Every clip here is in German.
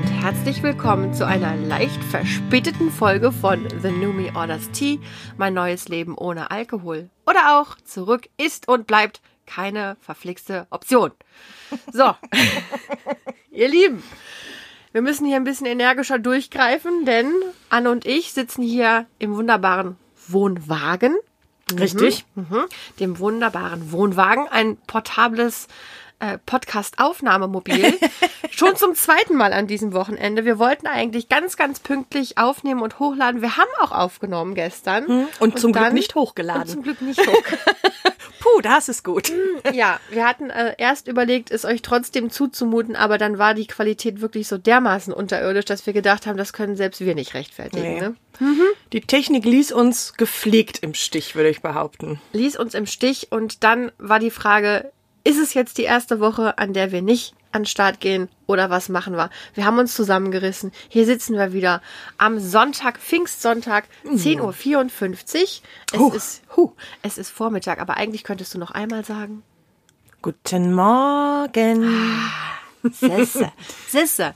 und herzlich willkommen zu einer leicht verspäteten Folge von The New Me Orders Tea, mein neues Leben ohne Alkohol. Oder auch zurück ist und bleibt keine verflixte Option. So, ihr Lieben, wir müssen hier ein bisschen energischer durchgreifen, denn Anne und ich sitzen hier im wunderbaren Wohnwagen. Richtig. Mhm. Dem wunderbaren Wohnwagen, ein portables äh, Podcast-Aufnahmemobil. Schon zum zweiten Mal an diesem Wochenende. Wir wollten eigentlich ganz, ganz pünktlich aufnehmen und hochladen. Wir haben auch aufgenommen gestern. Und, und zum dann, Glück nicht hochgeladen. Und zum Glück nicht hochgeladen. Puh, das ist gut. Ja, wir hatten äh, erst überlegt, es euch trotzdem zuzumuten, aber dann war die Qualität wirklich so dermaßen unterirdisch, dass wir gedacht haben, das können selbst wir nicht rechtfertigen. Nee. Ne? Mhm. Die Technik ließ uns gepflegt im Stich, würde ich behaupten. Ließ uns im Stich und dann war die Frage, ist es jetzt die erste Woche, an der wir nicht an den Start gehen oder was machen wir? Wir haben uns zusammengerissen. Hier sitzen wir wieder am Sonntag, Pfingstsonntag, mhm. 10.54 Uhr. Es huh. ist, huh, es ist Vormittag, aber eigentlich könntest du noch einmal sagen. Guten Morgen. Ah, Sisse, Sisse.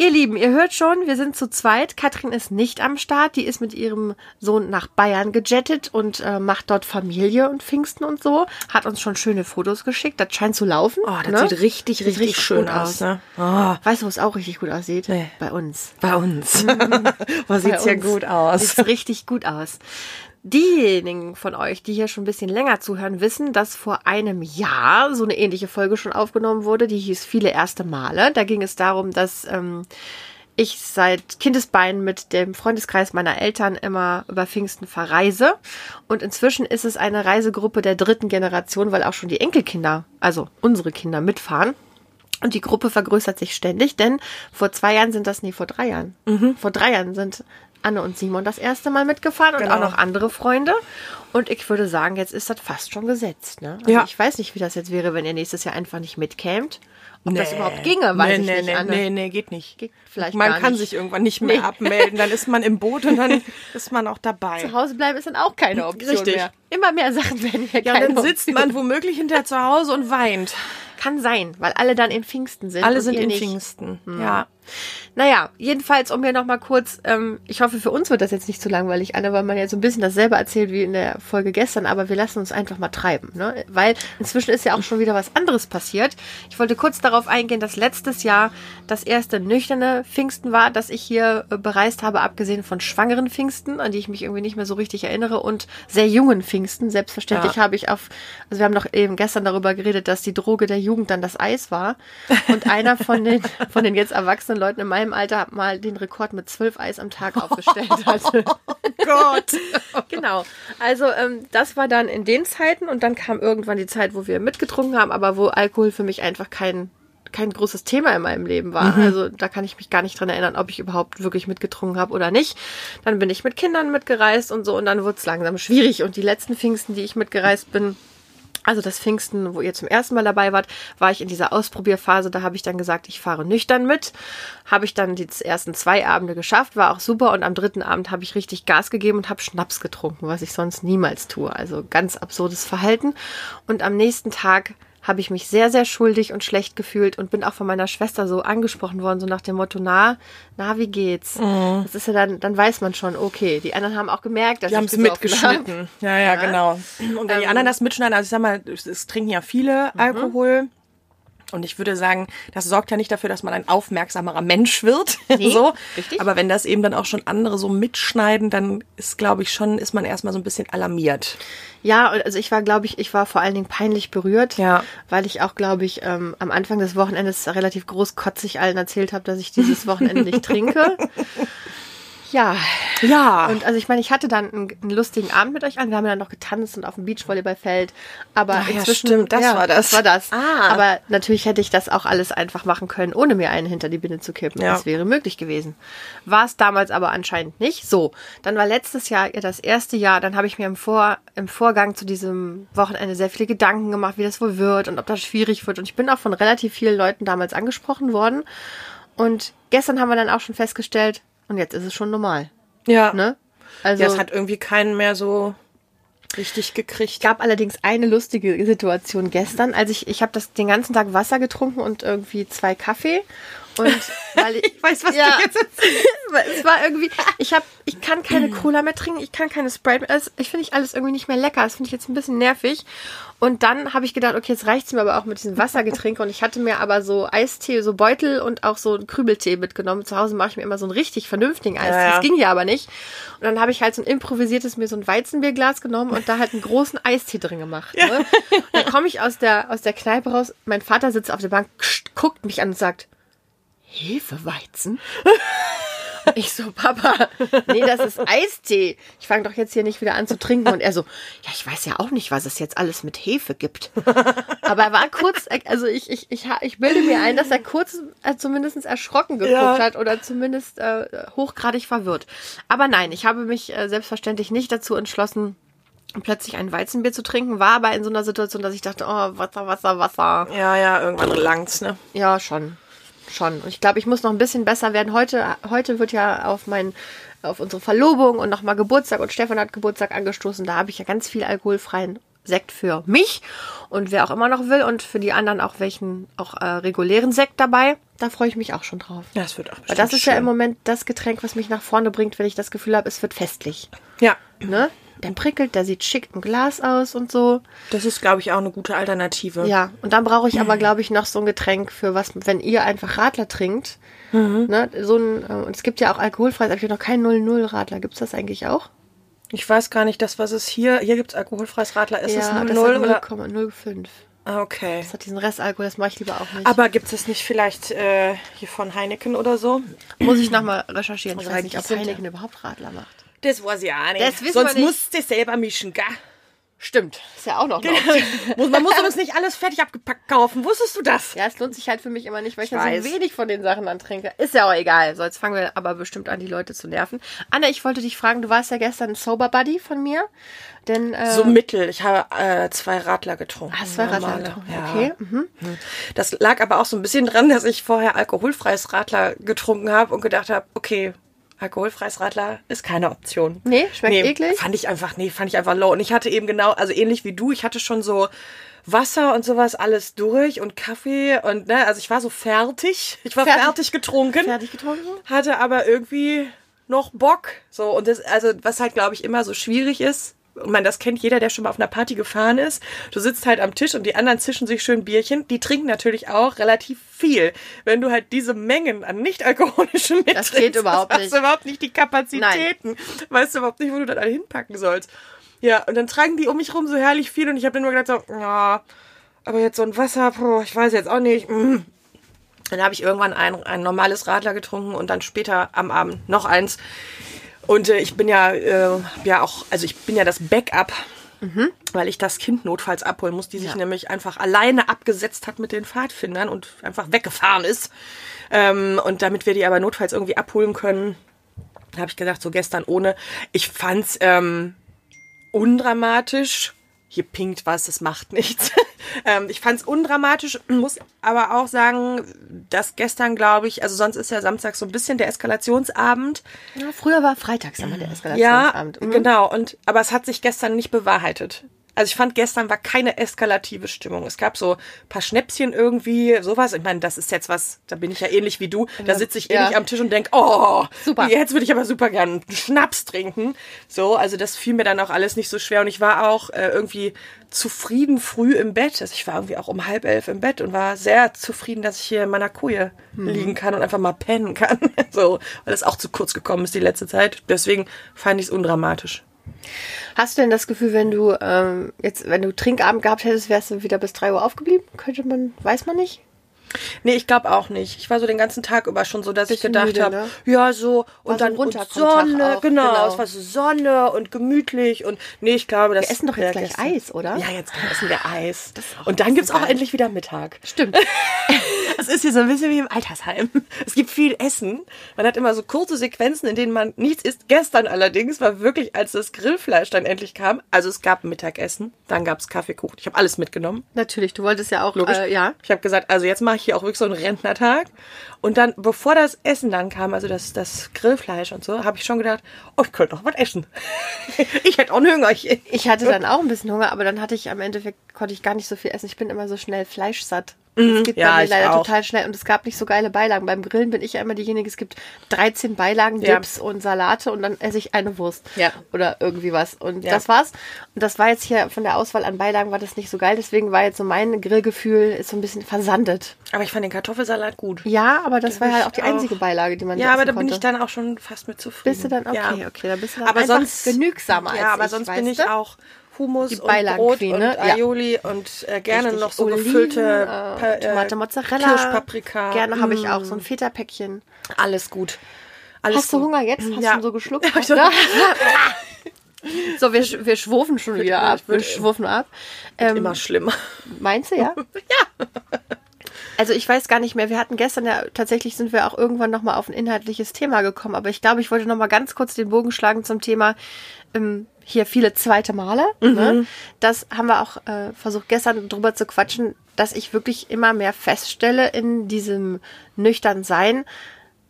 Ihr Lieben, ihr hört schon, wir sind zu zweit. Katrin ist nicht am Start. Die ist mit ihrem Sohn nach Bayern gejettet und äh, macht dort Familie und Pfingsten und so. Hat uns schon schöne Fotos geschickt. Das scheint zu laufen. Oh, das ne? sieht richtig, richtig, richtig schön aus. aus. Ne? Oh. Weißt du, wo es auch richtig gut aussieht? Nee. Bei uns. Bei uns. Wo sieht's ja gut aus? Sieht richtig gut aus. Diejenigen von euch, die hier schon ein bisschen länger zuhören, wissen, dass vor einem Jahr so eine ähnliche Folge schon aufgenommen wurde. Die hieß Viele erste Male. Da ging es darum, dass ähm, ich seit Kindesbeinen mit dem Freundeskreis meiner Eltern immer über Pfingsten verreise. Und inzwischen ist es eine Reisegruppe der dritten Generation, weil auch schon die Enkelkinder, also unsere Kinder, mitfahren. Und die Gruppe vergrößert sich ständig, denn vor zwei Jahren sind das, nee, vor drei Jahren. Mhm. Vor drei Jahren sind Anne und Simon das erste Mal mitgefahren genau. und auch noch andere Freunde. Und ich würde sagen, jetzt ist das fast schon gesetzt. Ne? Also ja. Ich weiß nicht, wie das jetzt wäre, wenn ihr nächstes Jahr einfach nicht mitkämt. Ob nee. das überhaupt ginge, weiß nee, ich nee, nicht. Nee, Anne. nee, nee, geht nicht. Geht vielleicht man kann nicht. sich irgendwann nicht mehr abmelden. Dann ist man im Boot und dann ist man auch dabei. Zu Hause bleiben ist dann auch keine Option Richtig. mehr. Immer mehr Sachen werden ja Ja, dann sitzt Option. man womöglich hinterher zu Hause und weint. Kann sein, weil alle dann in Pfingsten sind. Alle sind in nicht. Pfingsten, hm. ja. Naja, jedenfalls, um mir noch mal kurz, ähm, ich hoffe, für uns wird das jetzt nicht zu langweilig, Anne, weil man ja so ein bisschen dasselbe erzählt wie in der Folge gestern, aber wir lassen uns einfach mal treiben, ne? Weil inzwischen ist ja auch schon wieder was anderes passiert. Ich wollte kurz darauf eingehen, dass letztes Jahr das erste nüchterne Pfingsten war, das ich hier äh, bereist habe, abgesehen von schwangeren Pfingsten, an die ich mich irgendwie nicht mehr so richtig erinnere, und sehr jungen Pfingsten. Selbstverständlich ja. habe ich auf, also wir haben noch eben gestern darüber geredet, dass die Droge der Jugend dann das Eis war. Und einer von den, von den jetzt erwachsenen Leuten in meinem Alter mal den Rekord mit zwölf Eis am Tag aufgestellt hatte. oh Gott! genau. Also ähm, das war dann in den Zeiten und dann kam irgendwann die Zeit, wo wir mitgetrunken haben, aber wo Alkohol für mich einfach kein kein großes Thema in meinem Leben war. Mhm. Also da kann ich mich gar nicht dran erinnern, ob ich überhaupt wirklich mitgetrunken habe oder nicht. Dann bin ich mit Kindern mitgereist und so und dann wurde es langsam schwierig. Und die letzten Pfingsten, die ich mitgereist bin, also das Pfingsten, wo ihr zum ersten Mal dabei wart, war ich in dieser Ausprobierphase. Da habe ich dann gesagt, ich fahre nüchtern mit. Habe ich dann die ersten zwei Abende geschafft, war auch super. Und am dritten Abend habe ich richtig Gas gegeben und habe Schnaps getrunken, was ich sonst niemals tue. Also ganz absurdes Verhalten. Und am nächsten Tag habe ich mich sehr, sehr schuldig und schlecht gefühlt und bin auch von meiner Schwester so angesprochen worden, so nach dem Motto, na, na, wie geht's? Mhm. Das ist ja dann, dann weiß man schon, okay. Die anderen haben auch gemerkt, dass die haben es mitgeschnitten. Ja, ja, ja, genau. Und wenn ähm, die anderen das mitschneiden, also ich sag mal, es trinken ja viele mhm. Und ich würde sagen, das sorgt ja nicht dafür, dass man ein aufmerksamerer Mensch wird. Nee, so. Richtig. Aber wenn das eben dann auch schon andere so mitschneiden, dann ist, glaube ich, schon, ist man erstmal so ein bisschen alarmiert. Ja, also ich war, glaube ich, ich war vor allen Dingen peinlich berührt, ja. weil ich auch, glaube ich, ähm, am Anfang des Wochenendes relativ großkotzig allen erzählt habe, dass ich dieses Wochenende nicht trinke. Ja. Ja. Und also ich meine, ich hatte dann einen, einen, lustigen Abend mit euch an. Wir haben dann noch getanzt und auf dem Beachvolleyballfeld. Aber Ach, inzwischen, ja, stimmt, das ja, war das. das war das. Ah. Aber natürlich hätte ich das auch alles einfach machen können, ohne mir einen hinter die Binde zu kippen. Ja. Das wäre möglich gewesen. War es damals aber anscheinend nicht. So, dann war letztes Jahr das erste Jahr. Dann habe ich mir im, Vor, im Vorgang zu diesem Wochenende sehr viele Gedanken gemacht, wie das wohl wird und ob das schwierig wird. Und ich bin auch von relativ vielen Leuten damals angesprochen worden. Und gestern haben wir dann auch schon festgestellt, und jetzt ist es schon normal. Ja. Ne? Also, ja, es hat irgendwie keinen mehr so richtig gekriegt. Es gab allerdings eine lustige Situation gestern. Also ich, ich habe das den ganzen Tag Wasser getrunken und irgendwie zwei Kaffee. Und Weil ich, Ich weiß, was ja, du jetzt erzählst. es war irgendwie, ich habe, ich kann keine Cola mehr trinken, ich kann keine Sprite mehr. Also, ich finde ich alles irgendwie nicht mehr lecker. Das finde ich jetzt ein bisschen nervig. Und dann habe ich gedacht, okay, jetzt reicht's mir aber auch mit diesem Wassergetränk. Und ich hatte mir aber so Eistee, so Beutel und auch so einen Krübeltee mitgenommen. Zu Hause mache ich mir immer so einen richtig vernünftigen Eistee. Ja, ja. Das ging hier aber nicht. Und dann habe ich halt so ein improvisiertes mir so ein Weizenbierglas genommen und da halt einen großen Eistee drin gemacht. Ne? Und dann komme ich aus der, aus der Kneipe raus. Mein Vater sitzt auf der Bank, guckt mich an und sagt, Hefeweizen? Ich so, Papa, nee, das ist Eistee. Ich fange doch jetzt hier nicht wieder an zu trinken. Und er so, ja, ich weiß ja auch nicht, was es jetzt alles mit Hefe gibt. Aber er war kurz, also ich, ich, ich, ich bilde mir ein, dass er kurz äh, zumindest erschrocken geguckt Ja. hat oder zumindest äh, hochgradig verwirrt. Aber nein, ich habe mich äh, selbstverständlich nicht dazu entschlossen, plötzlich ein Weizenbier zu trinken, war aber in so einer Situation, dass ich dachte, oh, Wasser, Wasser, Wasser. Ja, ja, irgendwann langt's, ne? Ja, schon. Schon. Und ich glaube, ich muss noch ein bisschen besser werden. Heute, heute wird ja auf mein, auf unsere Verlobung und nochmal Geburtstag und Stefan hat Geburtstag angestoßen. Da habe ich ja ganz viel alkoholfreien Sekt für mich und wer auch immer noch will und für die anderen auch welchen, auch äh, regulären Sekt dabei. Da freue ich mich auch schon drauf. Ja, es wird auch Weil bestimmt das ist ja schön. im Moment das Getränk, was mich nach vorne bringt, wenn ich das Gefühl habe, es wird festlich. Ja, Ne? Der prickelt, der sieht schick im Glas aus und so. das ist, glaube ich, auch eine gute Alternative. Ja, und dann brauche ich aber, glaube ich, noch so ein Getränk für was, wenn ihr einfach Radler trinkt. Ne, so ein, äh, und es gibt ja auch alkoholfreies, aber ich habe noch keinen 00 Radler. Gibt's das eigentlich auch? Ich weiß gar nicht, das, was es hier, hier gibt's alkoholfreies Radler, ist es ja, 0 das 0 hat oder? 0,05. Ah, okay. Das hat diesen Restalkohol, das mache ich lieber auch nicht. Aber gibt es nicht vielleicht äh, hier von Heineken oder so? Muss ich nochmal recherchieren. Ich weiß nicht, ob Heineken überhaupt Radler macht. Das weiß ich auch nicht. Das wissen Sonst wir nicht. musst du selber mischen, gell? Stimmt. Ist ja auch noch eine Option. Muss- Man muss uns nicht alles fertig abgepackt kaufen. Wusstest du das? Ja, es lohnt sich halt für mich immer nicht, weil ich, Ich ja so wenig von den Sachen dann trinke. Ist ja auch egal. So, jetzt fangen wir aber bestimmt an, die Leute zu nerven. Anna, ich wollte dich fragen, du warst ja gestern Sober Buddy von mir. Denn, äh, So mittel. Ich habe äh, zwei Radler getrunken. hast zwei Radler getrunken. Ja. Okay. Mhm. Das lag aber auch so ein bisschen dran, dass ich vorher alkoholfreies Radler getrunken habe und gedacht habe, okay, alkoholfreies Radler ist keine Option. Nee, schmeckt eklig? Fand ich einfach, nee, fand ich einfach low. Und ich hatte eben genau, also ähnlich wie du, ich hatte schon so Wasser und sowas alles durch und Kaffee und ne, also ich war so fertig. Ich war Fertig. fertig, getrunken. Fertig getrunken? Hatte aber irgendwie noch Bock. So, und das, also, was halt, glaube ich, immer so schwierig ist, und man, das kennt jeder, der schon mal auf einer Party gefahren ist. Du sitzt halt am Tisch und die anderen zischen sich schön Bierchen. Die trinken natürlich auch relativ viel. Wenn du halt diese Mengen an nicht-alkoholischen mittrinkst, geht überhaupt hast nicht. du überhaupt nicht die Kapazitäten. Weißt du überhaupt nicht, wo du das alle hinpacken sollst. Ja, und dann tragen die um mich rum so herrlich viel und ich habe dann nur gedacht so, ja, aber jetzt so ein Wasser, boah, ich weiß jetzt auch nicht. mm. Dann habe ich irgendwann ein, ein normales Radler getrunken und dann später am Abend noch eins. Und äh, ich bin ja, äh, ja auch, also ich bin ja das Backup, weil ich das Kind notfalls abholen muss, die sich Ja. nämlich einfach alleine abgesetzt hat mit den Pfadfindern und einfach weggefahren ist. Ähm, und damit wir die aber notfalls irgendwie abholen können, habe ich gesagt, so gestern ohne. Ich fand's ähm, undramatisch. Hier pinkt was, das macht nichts. ähm, ich fand's undramatisch, muss aber auch sagen, dass gestern, glaube ich, also sonst ist ja Samstag so ein bisschen der Eskalationsabend. Ja, früher war freitags immer der Ja, Eskalationsabend. Mhm. genau. Und aber es hat sich gestern nicht bewahrheitet. Also ich fand, gestern war keine eskalative Stimmung. Es gab so ein paar Schnäpschen irgendwie, sowas. Ich meine, das ist jetzt was, da bin ich ja ähnlich wie du. Da sitze ich Ja. ähnlich am Tisch und denk, oh, Super. jetzt würde ich aber super gern einen Schnaps trinken. So, also das fiel mir dann auch alles nicht so schwer. Und ich war auch äh, irgendwie zufrieden früh im Bett. Also ich war irgendwie auch um halb elf im Bett und war sehr zufrieden, dass ich hier in meiner Koje Mhm. liegen kann und einfach mal pennen kann. so, weil das auch zu kurz gekommen ist die letzte Zeit. Deswegen fand ich es undramatisch. Hast du denn das Gefühl, wenn du ähm, jetzt, wenn du Trinkabend gehabt hättest, wärst du wieder bis 3 Uhr aufgeblieben? Könnte man, weiß man nicht? Nee, ich glaube auch nicht. Ich war so den ganzen Tag über schon so, dass ich gedacht habe, ne? ja, so War und so dann ein und Runterkommen-Tag Sonne, auch, genau, genau. es war so Sonne und gemütlich und nee, ich glaube, das Wir essen doch jetzt gleich gestern- Eis, oder? Ja, jetzt essen wir Eis. auch und dann gibt's auch geil. endlich wieder Mittag. Stimmt. Es ist hier so ein bisschen wie im Altersheim. Es gibt viel Essen. Man hat immer so kurze Sequenzen, in denen man nichts isst. Gestern allerdings war wirklich, als das Grillfleisch dann endlich kam. Also es gab Mittagessen, dann gab's Kaffeekuchen. Ich habe alles mitgenommen. Natürlich, du wolltest ja auch, Logisch. Äh, ja. Ich habe gesagt, also jetzt mache ich hier auch wirklich so einen Rentnertag. Und dann, bevor das Essen dann kam, also das, das Grillfleisch und so, habe ich schon gedacht, oh, ich könnte noch was essen. ich hätte auch ein Hüngerchen. Ich hatte dann auch ein bisschen Hunger, aber dann hatte ich am Endeffekt, konnte ich gar nicht so viel essen. Ich bin immer so schnell fleischsatt. Das geht Ja, bei mir leider auch. total schnell und es gab nicht so geile Beilagen. Beim Grillen bin ich ja immer diejenige, es gibt 13 Beilagen, Ja. Dips und Salate und dann esse ich eine Wurst. Ja. Oder irgendwie was. Und Ja. das war's. Und das war jetzt hier von der Auswahl an Beilagen war das nicht so geil. Deswegen war jetzt so mein Grillgefühl ist so ein bisschen versandet. Aber ich fand den Kartoffelsalat gut. Ja, aber das war hab halt auch die auch. einzige Beilage, die man Ja, aber da bin konnte. ich dann auch schon fast mit zufrieden. Bist du dann okay, Ja. okay, da bist du dann aber sonst genügsamer Ja, als aber ich, sonst bin ich auch Hummus und Brot und ne? Ja. Aioli und äh, gerne Richtig. noch so Oliven, gefüllte äh, Pa- äh, Tomate, Mozzarella, Kirschpaprika. Gerne habe ich Mm, auch so ein Feta-Päckchen. Alles gut. Alles Hast du gut. Hunger jetzt? Hast Ja. du so geschluckt? Ich so- wir, wir schwufen schon wieder ab. Wir schwufen ab. Ähm, Immer schlimmer. Meinst du, ja? ja. Also ich weiß gar nicht mehr, wir hatten gestern ja, tatsächlich sind wir auch irgendwann nochmal auf ein inhaltliches Thema gekommen, aber ich glaube, ich wollte nochmal ganz kurz den Bogen schlagen zum Thema ähm, hier viele zweite Male. Ne? Das haben wir auch äh, versucht gestern drüber zu quatschen, dass ich wirklich immer mehr feststelle in diesem nüchtern Sein,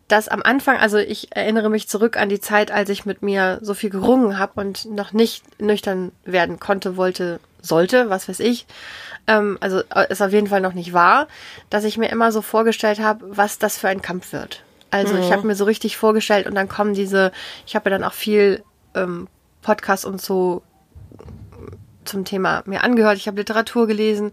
dass am Anfang, also ich erinnere mich zurück an die Zeit, als ich mit mir so viel gerungen habe und noch nicht nüchtern werden konnte, wollte, sollte, was weiß ich. Ähm, also äh, es auf jeden Fall noch nicht war, dass ich mir immer so vorgestellt habe, was das für ein Kampf wird. Also ich habe mir so richtig vorgestellt und dann kommen diese, ich habe ja dann auch viel ähm, Podcast und so zum Thema mir angehört. Ich habe Literatur gelesen.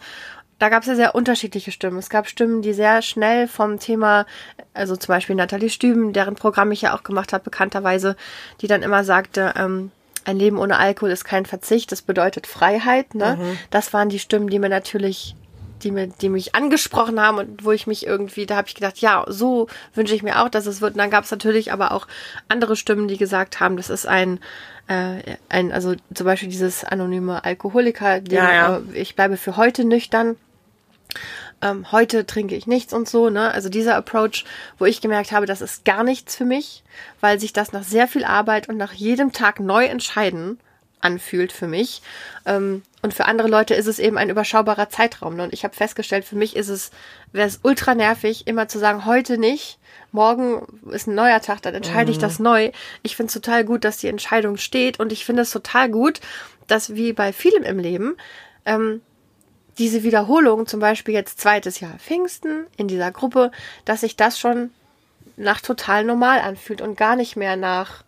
Da gab es ja sehr unterschiedliche Stimmen. Es gab Stimmen, die sehr schnell vom Thema, also zum Beispiel Nathalie Stüben, deren Programm ich ja auch gemacht habe, bekannterweise, die dann immer sagte, ähm, ein Leben ohne Alkohol ist kein Verzicht, das bedeutet Freiheit. Ne? Das waren die Stimmen, die mir natürlich, die mir, die mich angesprochen haben und wo ich mich irgendwie, da habe ich gedacht, ja, so wünsche ich mir auch, dass es wird. Und dann gab es natürlich aber auch andere Stimmen, die gesagt haben, das ist ein äh, ein, also zum Beispiel dieses anonyme Alkoholiker, den, Ja, ja. Äh, ich bleibe für heute nüchtern. Ähm, heute trinke ich nichts und so, ne? Also dieser Approach, wo ich gemerkt habe, das ist gar nichts für mich, weil sich das nach sehr viel Arbeit und nach jedem Tag neu entscheiden anfühlt für mich. Ähm, und für andere Leute ist es eben ein überschaubarer Zeitraum. Ne? Und ich habe festgestellt, für mich ist es, wäre es ultra nervig, immer zu sagen, heute nicht, morgen ist ein neuer Tag, dann entscheide ich das neu. Ich finde es total gut, dass die Entscheidung steht und ich finde es total gut, dass wie bei vielem im Leben, ähm, diese Wiederholung, zum Beispiel jetzt zweites Jahr Pfingsten in dieser Gruppe, dass sich das schon nach total normal anfühlt und gar nicht mehr nach,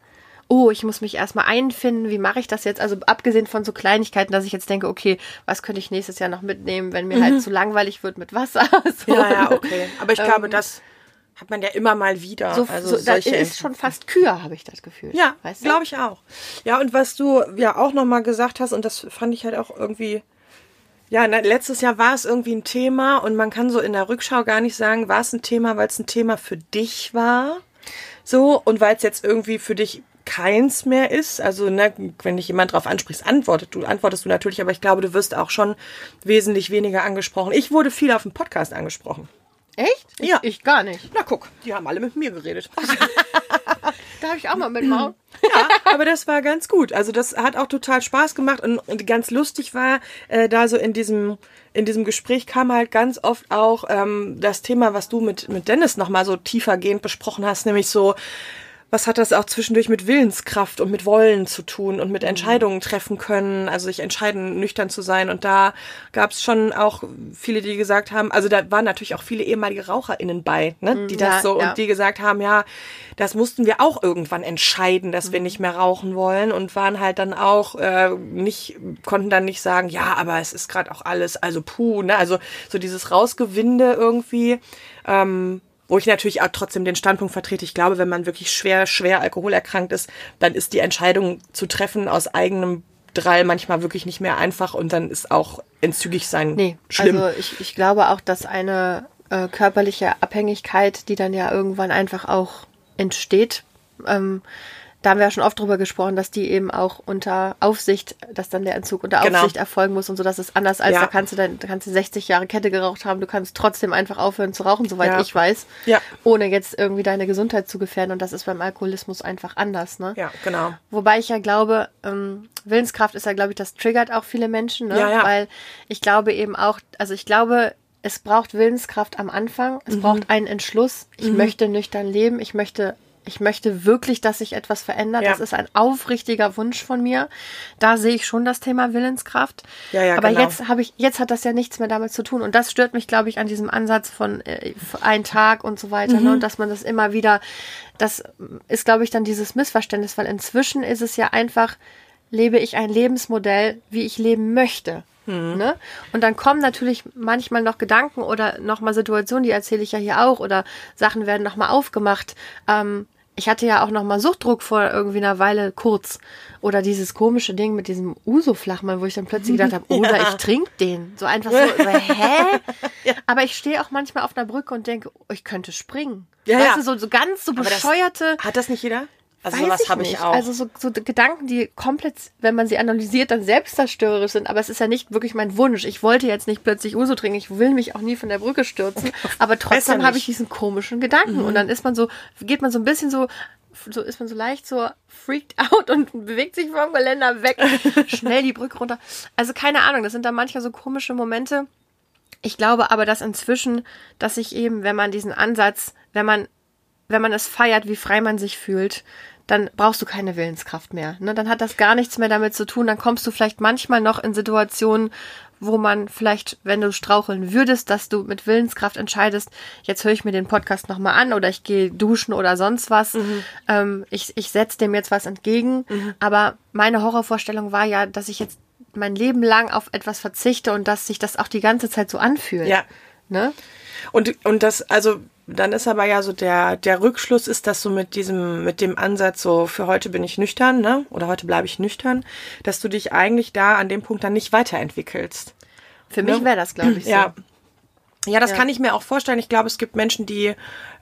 oh, ich muss mich erstmal einfinden, wie mache ich das jetzt? Also abgesehen von so Kleinigkeiten, dass ich jetzt denke, okay, was könnte ich nächstes Jahr noch mitnehmen, wenn mir halt zu langweilig wird mit Wasser. So. Ja, ja, okay. Aber ich glaube, Ähm, das hat man ja immer mal wieder. So, also so, solche. ist schon fast Kühe, habe ich das Gefühl. Ja, weißt du? glaube ich auch. Ja, und was du ja auch nochmal gesagt hast, und das fand ich halt auch irgendwie, ja, na, letztes Jahr war es irgendwie ein Thema und man kann so in der Rückschau gar nicht sagen, war es ein Thema, weil es ein Thema für dich war. So, und weil es jetzt irgendwie für dich keins mehr ist. Also, ne, wenn dich jemand drauf ansprichst, antwortet du, antwortest du natürlich, aber ich glaube, du wirst auch schon wesentlich weniger angesprochen. Ich wurde viel auf dem Podcast angesprochen. Echt? Ich, Ja. Ich gar nicht. Na guck, die haben alle mit mir geredet. Da habe ich auch mal mitmachen. Ja, aber das war ganz gut. Also das hat auch total Spaß gemacht und, und ganz lustig war, äh, da so in diesem in diesem Gespräch kam halt ganz oft auch ähm, das Thema, was du mit mit Dennis noch mal so tiefergehend besprochen hast, nämlich so was hat das auch zwischendurch mit Willenskraft und mit Wollen zu tun und mit Entscheidungen treffen können, also sich entscheiden, nüchtern zu sein. Und da gab es schon auch viele, die gesagt haben, also da waren natürlich auch viele ehemalige RaucherInnen bei, ne, die das ja, so ja. und die gesagt haben, ja, das mussten wir auch irgendwann entscheiden, dass wir nicht mehr rauchen wollen und waren halt dann auch äh, nicht, konnten dann nicht sagen, ja, aber es ist gerade auch alles, also puh, ne, also so dieses Rausgewinde irgendwie. Ähm, wo ich natürlich auch trotzdem den Standpunkt vertrete, ich glaube, wenn man wirklich schwer, schwer alkoholerkrankt ist, dann ist die Entscheidung zu treffen aus eigenem Drall manchmal wirklich nicht mehr einfach und dann ist auch entzügig sein Nee, schlimm. also ich, ich glaube auch, dass eine äh, körperliche Abhängigkeit, die dann ja irgendwann einfach auch entsteht, ähm, da haben wir ja schon oft drüber gesprochen, dass die eben auch unter Aufsicht, dass dann der Entzug unter Genau. Aufsicht erfolgen muss und so, das ist anders als Ja. da kannst du dann, da kannst du 60 Jahre Kette geraucht haben, du kannst trotzdem einfach aufhören zu rauchen, soweit Ja. ich weiß, Ja. ohne jetzt irgendwie deine Gesundheit zu gefährden und das ist beim Alkoholismus einfach anders, ne? ja, genau. Wobei ich ja glaube, ähm, Willenskraft ist ja, glaube ich, das triggert auch viele Menschen, ne? Ja, ja. Weil ich glaube eben auch, also ich glaube, es braucht Willenskraft am Anfang, es Mhm. braucht einen Entschluss. Ich möchte nüchtern leben, ich möchte, ich möchte wirklich, dass sich etwas verändert. Ja. Das ist ein aufrichtiger Wunsch von mir. Da sehe ich schon das Thema Willenskraft. Ja, ja, Aber genau. jetzt habe ich, jetzt hat das ja nichts mehr damit zu tun. Und das stört mich, glaube ich, an diesem Ansatz von äh, ein Tag und so weiter. Ne? Mhm. Ne? Und dass man das immer wieder, das ist, glaube ich, dann dieses Missverständnis, weil inzwischen ist es ja einfach, lebe ich ein Lebensmodell, wie ich leben möchte. Mhm. Ne? Und dann kommen natürlich manchmal noch Gedanken oder nochmal Situationen, die erzähle ich ja hier auch, oder Sachen werden nochmal aufgemacht. Ähm, ich hatte ja auch nochmal Suchtdruck vor irgendwie einer Weile kurz. Oder dieses komische Ding mit diesem Uso-Flachmann, wo ich dann plötzlich gedacht habe, oder ja. ich trinke den. So einfach so, so hä? Ja. Aber ich stehe auch manchmal auf einer Brücke und denke, ich könnte springen. Ja, weißt du, so, so ganz so bescheuerte. Das, hat das nicht jeder? Also Weiß sowas habe ich auch. Also so, so Gedanken, die komplett, wenn man sie analysiert, dann selbstzerstörerisch sind. Aber es ist ja nicht wirklich mein Wunsch. Ich wollte jetzt nicht plötzlich Uso trinken. Ich will mich auch nie von der Brücke stürzen. Aber trotzdem habe ich diesen komischen Gedanken. Mhm. Und dann ist man so, geht man so ein bisschen so, so ist man so leicht so freaked out und bewegt sich vom Geländer weg. Schnell die Brücke runter. Also keine Ahnung. Das sind dann manchmal so komische Momente. Ich glaube aber, dass inzwischen, dass sich eben, wenn man diesen Ansatz, wenn man wenn man es feiert, wie frei man sich fühlt, dann brauchst du keine Willenskraft mehr. Ne? Dann hat das gar nichts mehr damit zu tun. Dann kommst du vielleicht manchmal noch in Situationen, wo man vielleicht, wenn du straucheln würdest, dass du mit Willenskraft entscheidest, jetzt höre ich mir den Podcast nochmal an oder ich gehe duschen oder sonst was. Mhm. Ähm, ich ich setze dem jetzt was entgegen. Mhm. Aber meine Horrorvorstellung war ja, dass ich jetzt mein Leben lang auf etwas verzichte und dass sich das auch die ganze Zeit so anfühlt. Ja. Ne? Und, und das, also dann ist aber ja so der, der Rückschluss ist, dass du mit diesem, mit dem Ansatz so, für heute bin ich nüchtern, ne? Oder heute bleibe ich nüchtern, dass du dich eigentlich da an dem Punkt dann nicht weiterentwickelst. Für mich ne? wäre das, glaube ich, so. Ja. Ja, das ja. kann ich mir auch vorstellen. Ich glaube, es gibt Menschen, die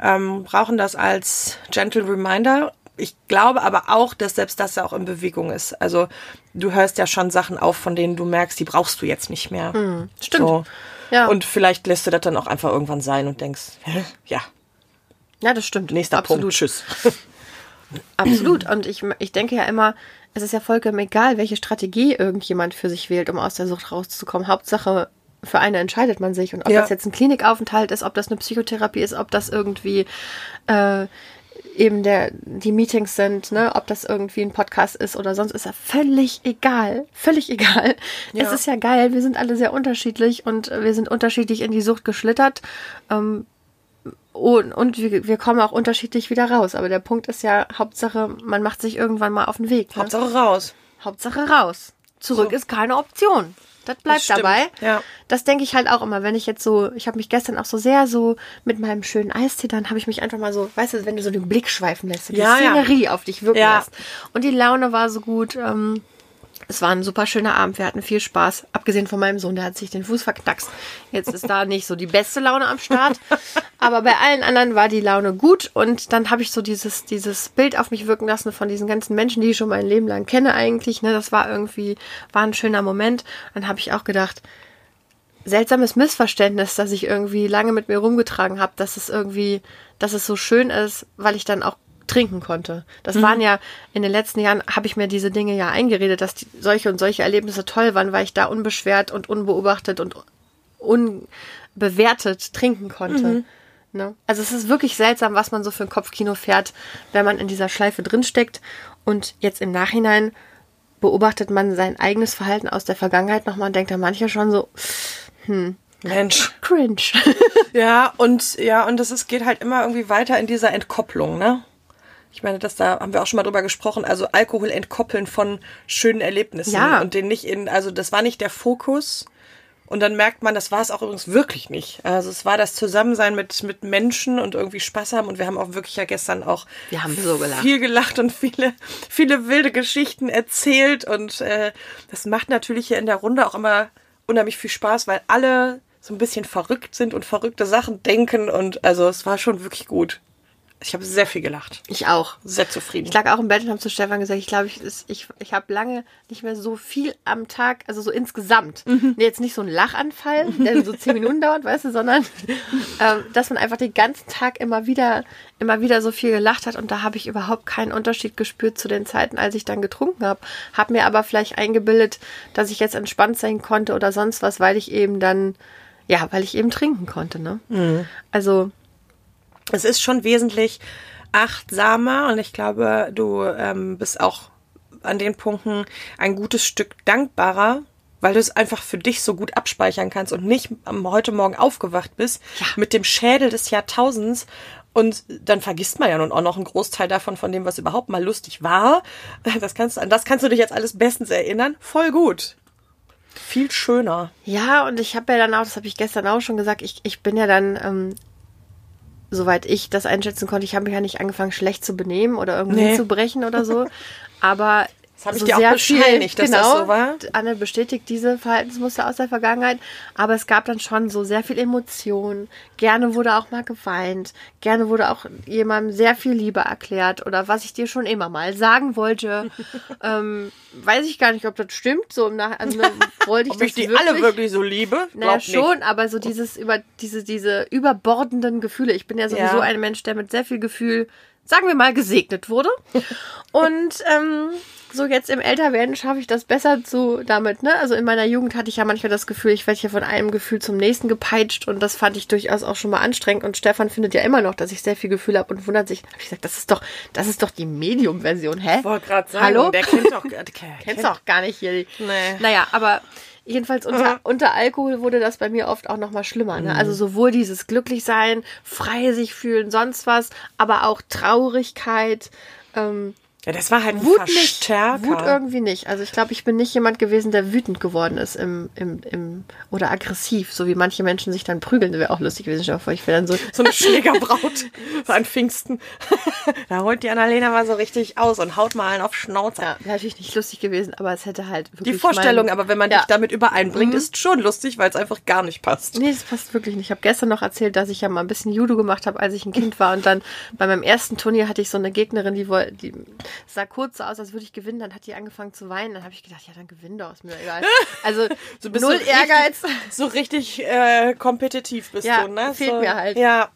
ähm, brauchen das als gentle reminder. Ich glaube aber auch, dass selbst das ja auch in Bewegung ist. Also du hörst ja schon Sachen auf, von denen du merkst, die brauchst du jetzt nicht mehr. Hm, stimmt. So. Ja. Und vielleicht lässt du das dann auch einfach irgendwann sein und denkst, ja. Ja, das stimmt. Nächster Absolut. Punkt. Tschüss. Absolut. Und ich, ich denke ja immer, es ist ja vollkommen egal, welche Strategie irgendjemand für sich wählt, um aus der Sucht rauszukommen. Hauptsache, für eine entscheidet man sich. Und ob ja. das jetzt ein Klinikaufenthalt ist, ob das eine Psychotherapie ist, ob das irgendwie äh, eben der, die Meetings sind, ne, ob das irgendwie ein Podcast ist oder sonst, ist ja völlig egal. Völlig egal. Ja. Es ist ja geil, wir sind alle sehr unterschiedlich und wir sind unterschiedlich in die Sucht geschlittert. Ähm, und, und wir, wir kommen auch unterschiedlich wieder raus. Aber der Punkt ist ja, Hauptsache, man macht sich irgendwann mal auf den Weg. Ne? Hauptsache raus. Hauptsache raus. Zurück so. ist keine Option. Das bleibt das dabei. Ja. Das denke ich halt auch immer, wenn ich jetzt so, ich habe mich gestern auch so sehr so mit meinem schönen Eistee, dann habe ich mich einfach mal so, weißt du, wenn du so den Blick schweifen lässt, die ja, Szenerie ja. auf dich wirken ja. lässt. Und die Laune war so gut. Ähm, es war ein super schöner Abend. Wir hatten viel Spaß. Abgesehen von meinem Sohn, der hat sich den Fuß verknackst. Jetzt ist da nicht so die beste Laune am Start. Aber bei allen anderen war die Laune gut. Und dann habe ich so dieses, dieses Bild auf mich wirken lassen von diesen ganzen Menschen, die ich schon mein Leben lang kenne eigentlich. Ne, das war irgendwie, war ein schöner Moment. Dann habe ich auch gedacht, seltsames Missverständnis, dass ich irgendwie lange mit mir rumgetragen habe, dass es irgendwie, dass es so schön ist, weil ich dann auch trinken konnte. Das mhm. waren ja in den letzten Jahren habe ich mir diese Dinge ja eingeredet, dass die, solche und solche Erlebnisse toll waren, weil ich da unbeschwert und unbeobachtet und unbewertet trinken konnte. Mhm. Ne? Also es ist wirklich seltsam, was man so für ein Kopfkino fährt, wenn man in dieser Schleife drinsteckt und jetzt im Nachhinein beobachtet man sein eigenes Verhalten aus der Vergangenheit nochmal und denkt dann mancher schon so, hm, Mensch. Cringe. ja, und ja, und ist, geht halt immer irgendwie weiter in dieser Entkopplung, ne? Ich meine, das da haben wir auch schon mal drüber gesprochen. Also Alkohol entkoppeln von schönen Erlebnissen ja. und den nicht in, also das war nicht der Fokus. Und dann merkt man, das war es auch übrigens wirklich nicht. Also es war das Zusammensein mit, mit Menschen und irgendwie Spaß haben. Und wir haben auch wirklich ja gestern auch wir haben so gelacht. viel gelacht und viele, viele wilde Geschichten erzählt. Und äh, das macht natürlich hier in der Runde auch immer unheimlich viel Spaß, weil alle so ein bisschen verrückt sind und verrückte Sachen denken. Und also es war schon wirklich gut. Ich habe sehr viel gelacht. Ich auch. Sehr zufrieden. Ich lag auch im Bett und habe zu Stefan gesagt, ich glaube, ich, ich, ich habe lange nicht mehr so viel am Tag, also so insgesamt. Mhm. Jetzt nicht so ein Lachanfall, der so zehn Minuten dauert, weißt du, sondern äh, dass man einfach den ganzen Tag immer wieder, immer wieder so viel gelacht hat. Und da habe ich überhaupt keinen Unterschied gespürt zu den Zeiten, als ich dann getrunken habe. Habe mir aber vielleicht eingebildet, dass ich jetzt entspannt sein konnte oder sonst was, weil ich eben dann, ja, weil ich eben trinken konnte. Ne? Mhm. Also es ist schon wesentlich, achtsamer und ich glaube, du ähm, bist auch an den Punkten ein gutes Stück dankbarer, weil du es einfach für dich so gut abspeichern kannst und nicht am heute Morgen aufgewacht bist ja. mit dem Schädel des Jahrtausends und dann vergisst man ja nun auch noch einen Großteil davon, von dem, was überhaupt mal lustig war. Das kannst, an das kannst du dich jetzt alles bestens erinnern. Voll gut. Viel schöner. Ja, und ich habe ja dann auch, das habe ich gestern auch schon gesagt, ich, ich bin ja dann, ähm, soweit ich das einschätzen konnte, ich habe mich ja nicht angefangen, schlecht zu benehmen oder irgendwie nee. zu brechen oder so. Aber das habe ich so dir auch bescheinigt, dass genau, das so war. Anne bestätigt diese Verhaltensmuster aus der Vergangenheit. Aber es gab dann schon so sehr viel Emotion. Gerne wurde auch mal geweint. Gerne wurde auch jemandem sehr viel Liebe erklärt. Oder was ich dir schon immer mal sagen wollte. ähm, weiß ich gar nicht, ob das stimmt. So im Nach also, ne, wollte ich ob das ich die wirklich, alle wirklich so liebe? Naja, schon, aber so dieses über diese, diese überbordenden Gefühle. Ich bin ja sowieso ja. ein Mensch, der mit sehr viel Gefühl sagen wir mal, gesegnet wurde. Und ähm, so jetzt im Älterwerden schaffe ich das besser zu damit, ne? Also in meiner Jugend hatte ich ja manchmal das Gefühl, ich werde hier von einem Gefühl zum nächsten gepeitscht und das fand ich durchaus auch schon mal anstrengend. Und Stefan findet ja immer noch, dass ich sehr viel Gefühl habe und wundert sich. Hab ich gesagt, das ist doch, das ist doch die Medium-Version, hä? Ich wollte gerade sagen, Hallo? der kennt doch, der kennst doch gar nicht hier. Nee. Naja, aber Jedenfalls unter, mhm. unter Alkohol wurde das bei mir oft auch noch mal schlimmer. Ne? Also mhm. sowohl dieses Glücklichsein, frei sich fühlen, sonst was, aber auch Traurigkeit, ähm, ja, das war halt Wut nicht. Wut irgendwie nicht. Also ich glaube, ich bin nicht jemand gewesen, der wütend geworden ist im, im, im oder aggressiv, so wie manche Menschen sich dann prügeln. Das wäre auch lustig gewesen. Ich, ich wäre dann so so eine Schlägerbraut so an Pfingsten. da holt die Annalena mal so richtig aus und haut mal einen auf Schnauze. Ja, wäre natürlich nicht lustig gewesen, aber es hätte halt wirklich die Vorstellung. aber wenn man ja. dich damit übereinbringt, mhm. ist schon lustig, weil es einfach gar nicht passt. Nee, das passt wirklich nicht. Ich habe gestern noch erzählt, dass ich ja mal ein bisschen Judo gemacht habe, als ich ein Kind war und dann bei meinem ersten Turnier hatte ich so eine Gegnerin, die wollte, die sah kurz so aus, als würde ich gewinnen. Dann hat die angefangen zu weinen. Dann habe ich gedacht, ja, dann gewinn doch, ist mir egal. Also so null so Ehrgeiz. Richtig, so richtig äh, kompetitiv bist ja, du, ne? Fehlt so, mir halt. Ja.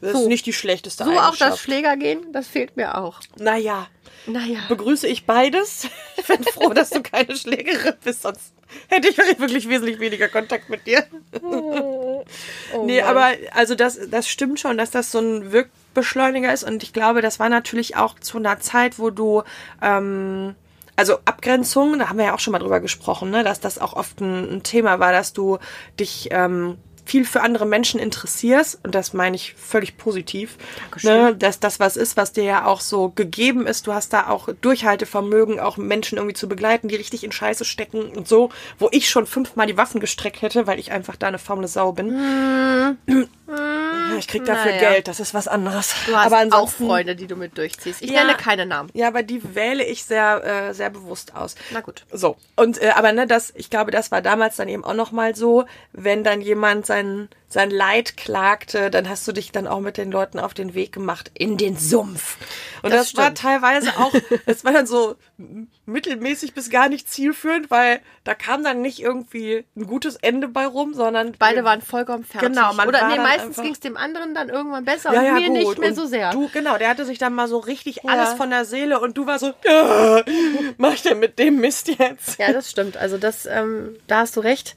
Das so. ist nicht die schlechteste So auch das Schlägergehen, das fehlt mir auch. Naja. Naja. Begrüße ich beides. Ich bin froh, dass du keine Schlägerin bist, sonst hätte ich wirklich wesentlich weniger Kontakt mit dir. Oh, nee, Mann. aber also das, das stimmt schon, dass das so ein Wirk Beschleuniger ist. Und ich glaube, das war natürlich auch zu einer Zeit, wo du, ähm, also Abgrenzung, da haben wir ja auch schon mal drüber gesprochen, ne, dass das auch oft ein, ein Thema war, dass du dich ähm, viel für andere Menschen interessierst, und das meine ich völlig positiv, ne, dass das was ist, was dir ja auch so gegeben ist. Du hast da auch Durchhaltevermögen, auch Menschen irgendwie zu begleiten, die richtig in Scheiße stecken und so, wo ich schon fünfmal die Waffen gestreckt hätte, weil ich einfach da eine faule Sau bin. Mm. Ich krieg dafür naja. Geld, das ist was anderes. Du hast aber auch Freunde, die du mit durchziehst. Ich ja, nenne keine Namen. Ja, aber die wähle ich sehr, äh, sehr bewusst aus. Na gut. So. Und äh, aber ne, das, ich glaube, das war damals dann eben auch noch mal so, wenn dann jemand sein sein Leid klagte, dann hast du dich dann auch mit den Leuten auf den Weg gemacht in den Sumpf. Und das, das war teilweise auch, das war dann so mittelmäßig bis gar nicht zielführend, weil da kam dann nicht irgendwie ein gutes Ende bei rum, sondern beide waren vollkommen fertig. Genau, man oder nee, meistens ging es dem anderen dann irgendwann besser ja, ja, und mir gut. nicht mehr und so sehr. Du genau, der hatte sich dann mal so richtig ja. alles von der Seele und du war so, mach ich denn mit dem Mist jetzt? Ja, das stimmt. Also das, ähm, da hast du recht.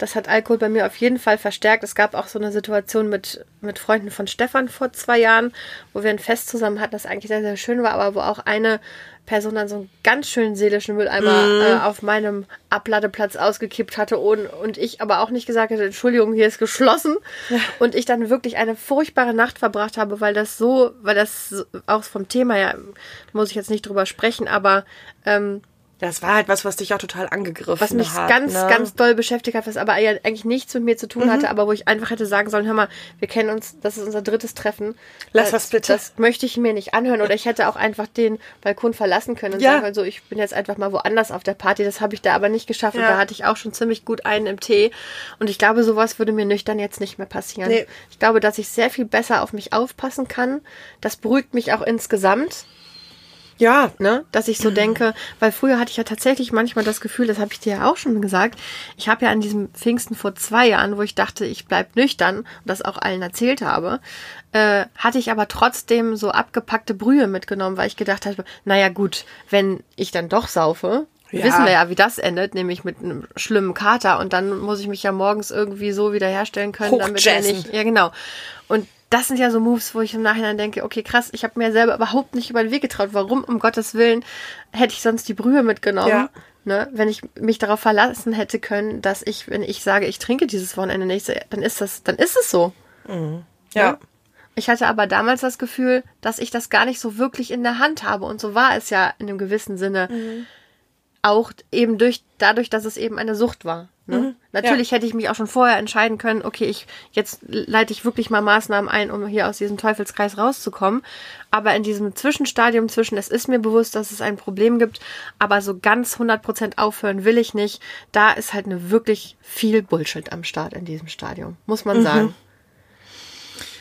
Das hat Alkohol bei mir auf jeden Fall verstärkt. Es gab auch so eine Situation mit, mit Freunden von Stefan vor zwei Jahren, wo wir ein Fest zusammen hatten, das eigentlich sehr, sehr schön war, aber wo auch eine Person dann so einen ganz schönen seelischen Mülleimer mm. äh, auf meinem Abladeplatz ausgekippt hatte und, und ich aber auch nicht gesagt hatte, Entschuldigung, hier ist geschlossen. Ja. Und ich dann wirklich eine furchtbare Nacht verbracht habe, weil das so, weil das auch vom Thema ja, muss ich jetzt nicht drüber sprechen, aber ähm, das war halt was, was dich auch total angegriffen hat. Was mich hat, ganz, ne? ganz doll beschäftigt hat, was aber eigentlich nichts mit mir zu tun mhm. hatte, aber wo ich einfach hätte sagen sollen, hör mal, wir kennen uns, das ist unser drittes Treffen. Lass das bitte. Das möchte ich mir nicht anhören. Oder ich hätte auch einfach den Balkon verlassen können und ja. sagen, also ich bin jetzt einfach mal woanders auf der Party. Das habe ich da aber nicht geschafft. Ja. Und da hatte ich auch schon ziemlich gut einen im Tee. Und ich glaube, sowas würde mir nüchtern jetzt nicht mehr passieren. Nee. Ich glaube, dass ich sehr viel besser auf mich aufpassen kann. Das beruhigt mich auch insgesamt. Ja. Ne? Dass ich so denke, weil früher hatte ich ja tatsächlich manchmal das Gefühl, das habe ich dir ja auch schon gesagt, ich habe ja an diesem Pfingsten vor zwei Jahren, wo ich dachte, ich bleib nüchtern und das auch allen erzählt habe, äh, hatte ich aber trotzdem so abgepackte Brühe mitgenommen, weil ich gedacht habe, naja gut, wenn ich dann doch saufe, ja. wissen wir ja, wie das endet, nämlich mit einem schlimmen Kater und dann muss ich mich ja morgens irgendwie so wiederherstellen können, damit er nicht. Ja, genau. Und das sind ja so Moves, wo ich im Nachhinein denke, okay, krass, ich habe mir selber überhaupt nicht über den Weg getraut. Warum, um Gottes Willen, hätte ich sonst die Brühe mitgenommen? Ja. Ne, wenn ich mich darauf verlassen hätte können, dass ich, wenn ich sage, ich trinke dieses Wochenende nicht, dann ist das, dann ist es so. Mhm. Ja. ja. Ich hatte aber damals das Gefühl, dass ich das gar nicht so wirklich in der Hand habe. Und so war es ja in einem gewissen Sinne. Mhm. Auch eben durch, dadurch, dass es eben eine Sucht war. Ne? Mhm. Natürlich ja. hätte ich mich auch schon vorher entscheiden können, okay, ich, jetzt leite ich wirklich mal Maßnahmen ein, um hier aus diesem Teufelskreis rauszukommen. Aber in diesem Zwischenstadium zwischen, es ist mir bewusst, dass es ein Problem gibt, aber so ganz 100% aufhören will ich nicht, da ist halt eine wirklich viel Bullshit am Start in diesem Stadium, muss man mhm. sagen.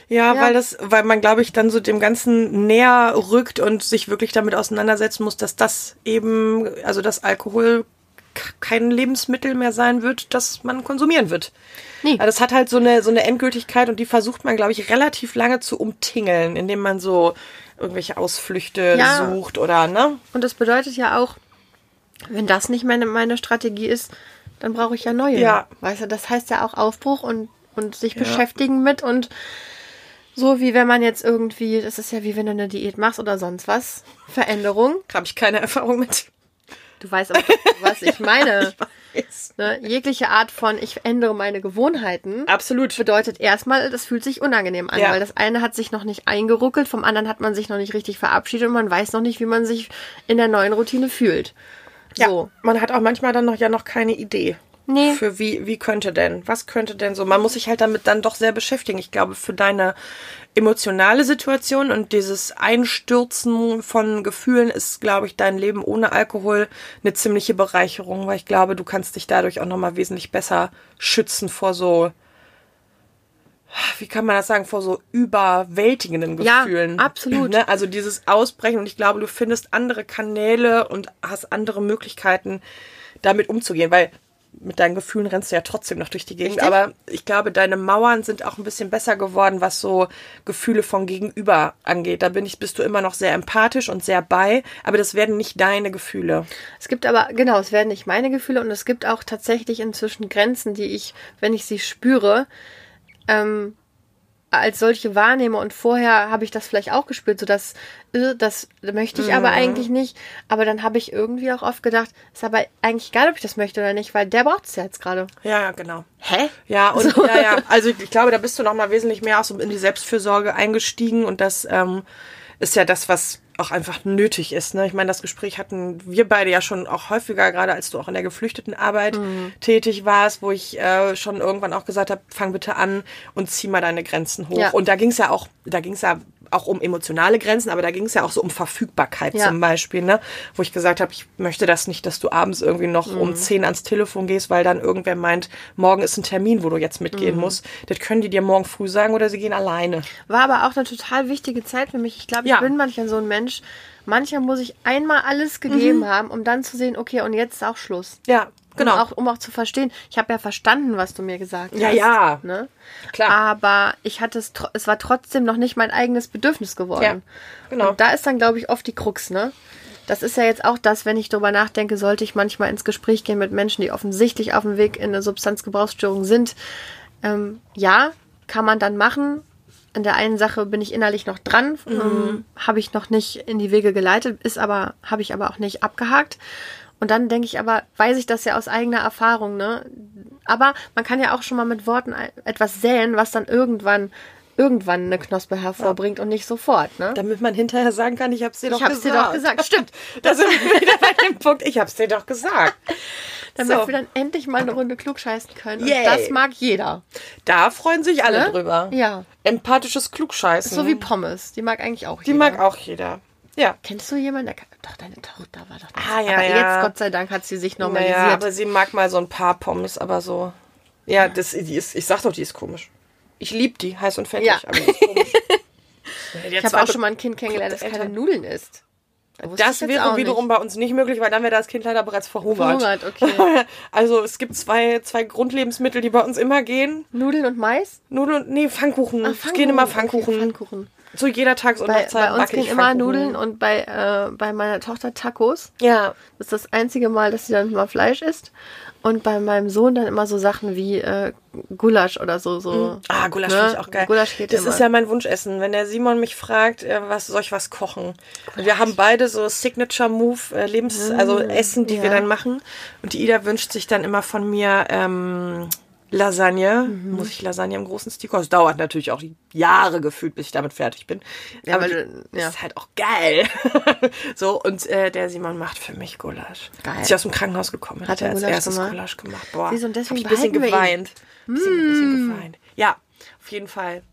Ja, ja, weil das, weil man, glaube ich, dann so dem Ganzen näher rückt und sich wirklich damit auseinandersetzen muss, dass das eben, also das Alkohol kein Lebensmittel mehr sein wird, das man konsumieren wird. Nee. Also das hat halt so eine, so eine Endgültigkeit und die versucht man, glaube ich, relativ lange zu umtingeln, indem man so irgendwelche Ausflüchte ja. sucht oder, ne? Und das bedeutet ja auch, wenn das nicht meine, meine Strategie ist, dann brauche ich ja neue. Ja. Weißt du, das heißt ja auch Aufbruch und, und sich ja. beschäftigen mit und so wie wenn man jetzt irgendwie, das ist ja wie wenn du eine Diät machst oder sonst was. Veränderung. Habe ich keine Erfahrung mit. Du weißt aber, was ich meine. ich ne? Jegliche Art von, ich ändere meine Gewohnheiten. Absolut. Bedeutet erstmal, das fühlt sich unangenehm an, ja. weil das eine hat sich noch nicht eingeruckelt, vom anderen hat man sich noch nicht richtig verabschiedet und man weiß noch nicht, wie man sich in der neuen Routine fühlt. So. Ja, man hat auch manchmal dann noch ja noch keine Idee. Nee. Für wie, wie könnte denn? Was könnte denn so? Man muss sich halt damit dann doch sehr beschäftigen. Ich glaube, für deine emotionale Situation und dieses Einstürzen von Gefühlen ist, glaube ich, dein Leben ohne Alkohol eine ziemliche Bereicherung, weil ich glaube, du kannst dich dadurch auch nochmal wesentlich besser schützen vor so, wie kann man das sagen, vor so überwältigenden Gefühlen. Ja, absolut. Ne? Also dieses Ausbrechen und ich glaube, du findest andere Kanäle und hast andere Möglichkeiten, damit umzugehen, weil mit deinen Gefühlen rennst du ja trotzdem noch durch die Gegend. Richtig? Aber ich glaube, deine Mauern sind auch ein bisschen besser geworden, was so Gefühle von Gegenüber angeht. Da bin ich, bist du immer noch sehr empathisch und sehr bei, aber das werden nicht deine Gefühle. Es gibt aber, genau, es werden nicht meine Gefühle und es gibt auch tatsächlich inzwischen Grenzen, die ich, wenn ich sie spüre, ähm, als solche wahrnehme und vorher habe ich das vielleicht auch gespürt, so dass äh, das möchte ich mhm. aber eigentlich nicht. Aber dann habe ich irgendwie auch oft gedacht, ist aber eigentlich egal, ob ich das möchte oder nicht, weil der braucht es ja jetzt gerade. Ja, ja, genau. Hä? Ja, und so. ja, ja. Also ich glaube, da bist du noch mal wesentlich mehr auch so in die Selbstfürsorge eingestiegen und das ähm, ist ja das, was auch einfach nötig ist. Ne? Ich meine, das Gespräch hatten wir beide ja schon auch häufiger, gerade als du auch in der Geflüchtetenarbeit mhm. tätig warst, wo ich äh, schon irgendwann auch gesagt habe, fang bitte an und zieh mal deine Grenzen hoch. Ja. Und da ging es ja auch, da ging es ja auch um emotionale Grenzen, aber da ging es ja auch so um Verfügbarkeit ja. zum Beispiel, ne? Wo ich gesagt habe, ich möchte das nicht, dass du abends irgendwie noch mhm. um zehn ans Telefon gehst, weil dann irgendwer meint, morgen ist ein Termin, wo du jetzt mitgehen mhm. musst. Das können die dir morgen früh sagen oder sie gehen alleine. War aber auch eine total wichtige Zeit für mich. Ich glaube, ich ja. bin manchmal so ein Mensch. Manchmal muss ich einmal alles gegeben mhm. haben, um dann zu sehen, okay, und jetzt ist auch Schluss. Ja, Genau. Um auch, um auch zu verstehen. Ich habe ja verstanden, was du mir gesagt ja, hast. Ja, ja. Ne? Klar. Aber ich hatte es, es war trotzdem noch nicht mein eigenes Bedürfnis geworden. Ja, genau. Und da ist dann, glaube ich, oft die Krux, ne? Das ist ja jetzt auch das, wenn ich darüber nachdenke, sollte ich manchmal ins Gespräch gehen mit Menschen, die offensichtlich auf dem Weg in eine Substanzgebrauchsstörung sind. Ähm, ja, kann man dann machen. In der einen Sache bin ich innerlich noch dran, mhm. ähm, habe ich noch nicht in die Wege geleitet, ist aber, habe ich aber auch nicht abgehakt. Und dann denke ich aber, weiß ich das ja aus eigener Erfahrung, ne? Aber man kann ja auch schon mal mit Worten etwas säen, was dann irgendwann irgendwann eine Knospe hervorbringt ja. und nicht sofort, ne? Damit man hinterher sagen kann, ich hab's dir doch ich gesagt. Ich hab's dir doch gesagt, stimmt. da sind wir wieder bei dem Punkt, ich hab's dir doch gesagt. Damit so. wir dann endlich mal eine Runde klugscheißen können. Und das mag jeder. Da freuen sich alle ne? drüber. Ja. Empathisches Klugscheißen. So wie Pommes. Die mag eigentlich auch jeder. Die mag auch jeder. Ja. Kennst du jemanden, der doch deine Tochter war doch das. Ah, ja, aber ja. jetzt, Gott sei Dank, hat sie sich normalisiert. Ja, aber sie mag mal so ein paar Pommes, aber so. Ja, das, die ist, ich sag doch, die ist komisch. Ich lieb die, heiß und fettig, ja. aber die ist komisch. ich habe auch schon mal ein Kind kennengelernt, das keine Nudeln isst. Das wäre wiederum nicht. bei uns nicht möglich, weil dann wäre das Kind leider bereats verhungert. Verhungert, okay. also es gibt zwei, zwei Grundlebensmittel, die bei uns immer gehen. Nudeln und Mais? Nudeln und, nee, Pfannkuchen. Ach, Pfannkuchen. Es gehen immer Pfannkuchen. Okay, Pfannkuchen. Zu jeder Tags- und Bei, Nachtzeit bei uns ich immer Pfannkuchen. Nudeln und bei, äh, bei meiner Tochter Tacos. Ja. Das ist das einzige Mal, dass sie dann mal Fleisch isst. Und bei meinem Sohn dann immer so Sachen wie äh, Gulasch oder so. so Ah, Gulasch ne? finde ich auch geil. Gulasch geht das immer. ist ja mein Wunschessen. Wenn der Simon mich fragt, äh, was soll ich was kochen? Und wir haben beide so Signature Move äh, Lebens, also Essen, die wir Mm, ja. dann machen. Und die Ida wünscht sich dann immer von mir ähm, Lasagne. Mhm. Muss ich Lasagne im großen Stil kochen? Es dauert natürlich auch Jahre gefühlt, bis ich damit fertig bin. Ja, Aber die ja. ist halt auch geil. so, und äh, der Simon macht für mich Gulasch. Geil. Als ich aus dem Krankenhaus gekommen bin, Hat hat er als Gulasch erstes gemacht? Gulasch gemacht. Boah, Siehst und deswegen hab ich ein bisschen geweint. Bisschen, ein bisschen geweint. Ja, auf jeden Fall.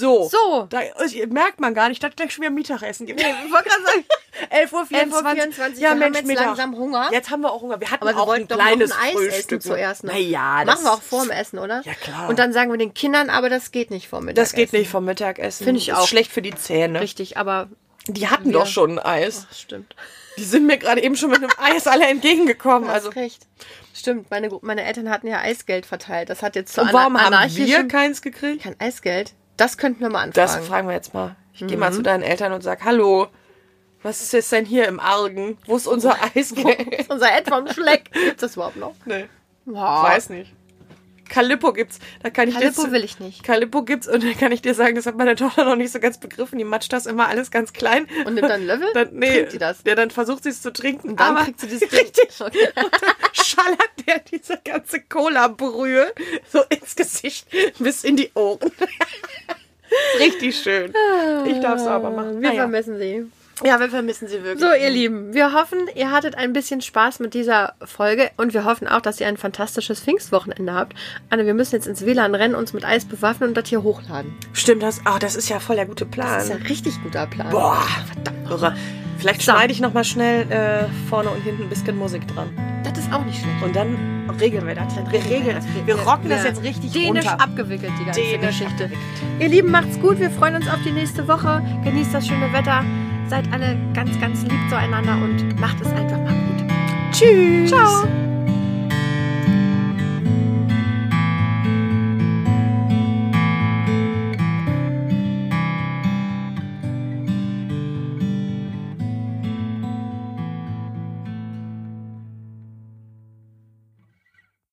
So. So. Da äh, merkt man gar nicht, dass gleich schon wieder Mittagessen gibt. Ich wollte gerade sagen, 11.24 Uhr. 11.24 Ja, wir Mensch, haben jetzt Mittag. langsam Hunger. Jetzt haben wir auch Hunger. Wir hatten aber wir auch wollten ein doch kleines noch ein Eis Frühstück. essen zuerst noch. Naja, das Machen wir auch vorm Essen, oder? Ja, klar. Und dann sagen wir den Kindern, aber das geht nicht vorm Das geht Mittagessen. nicht vom Mittagessen. Finde ich Ist auch. schlecht für die Zähne. Richtig, aber Die hatten Wir- doch schon ein Eis. Ach, stimmt. Die sind mir gerade eben schon mit einem Eis alle entgegengekommen. Also recht. Stimmt, meine, meine Eltern hatten ja Eisgeld verteilt. Das hat jetzt zu und warum haben wir keins gekriegt? Kein Eisgeld? Das könnten wir mal Das anfragen. fragen wir jetzt mal. Ich gehe Mhm. mal zu deinen Eltern und sag, hallo, was ist jetzt denn hier im Argen? Wo ist unser Eisgeld? Unser Ed vom Schleck. Gibt's das überhaupt noch? nee, Wow. weiß nicht. Calippo gibt's. Da kann ich Calippo dir will ich nicht. Calippo gibt's und dann kann ich dir sagen, das hat meine Tochter noch nicht so ganz begriffen. Die matscht das immer alles ganz klein. Und nimmt dann Löffel? Dann, nee, Trinkt die das? Der dann versucht sie es zu trinken. Und dann aber kriegt sie Ding. richtig. Okay. Schallert der diese ganze Cola-Brühe so ins Gesicht bis in die Ohren. richtig schön. Ich darf es aber machen. Wir Naja. vermissen sie. Ja, wir vermissen sie wirklich. So, ihr Lieben, wir hoffen, ihr hattet ein bisschen Spaß mit dieser Folge und wir hoffen auch, dass ihr ein fantastisches Pfingstwochenende habt. Anne, wir müssen jetzt ins WLAN rennen, uns mit Eis bewaffnen und das hier hochladen. Stimmt, das, oh, das ist ja voll der gute Plan. Das ist ja ein richtig guter Plan. Boah, verdammt. Irre. Vielleicht So. schneide ich noch mal schnell äh, vorne und hinten ein bisschen Musik dran. Das ist auch nicht schlecht. Und dann regeln wir das. Dann Wir regeln das. Wir rocken das jetzt richtig Dänisch runter. abgewickelt, die ganze Dänisch Geschichte. abgewickelt. Ihr Lieben, macht's gut. Wir freuen uns auf die nächste Woche. Genießt das schöne Wetter. Seid alle ganz, ganz lieb zueinander und macht es einfach mal gut. Tschüss. Ciao.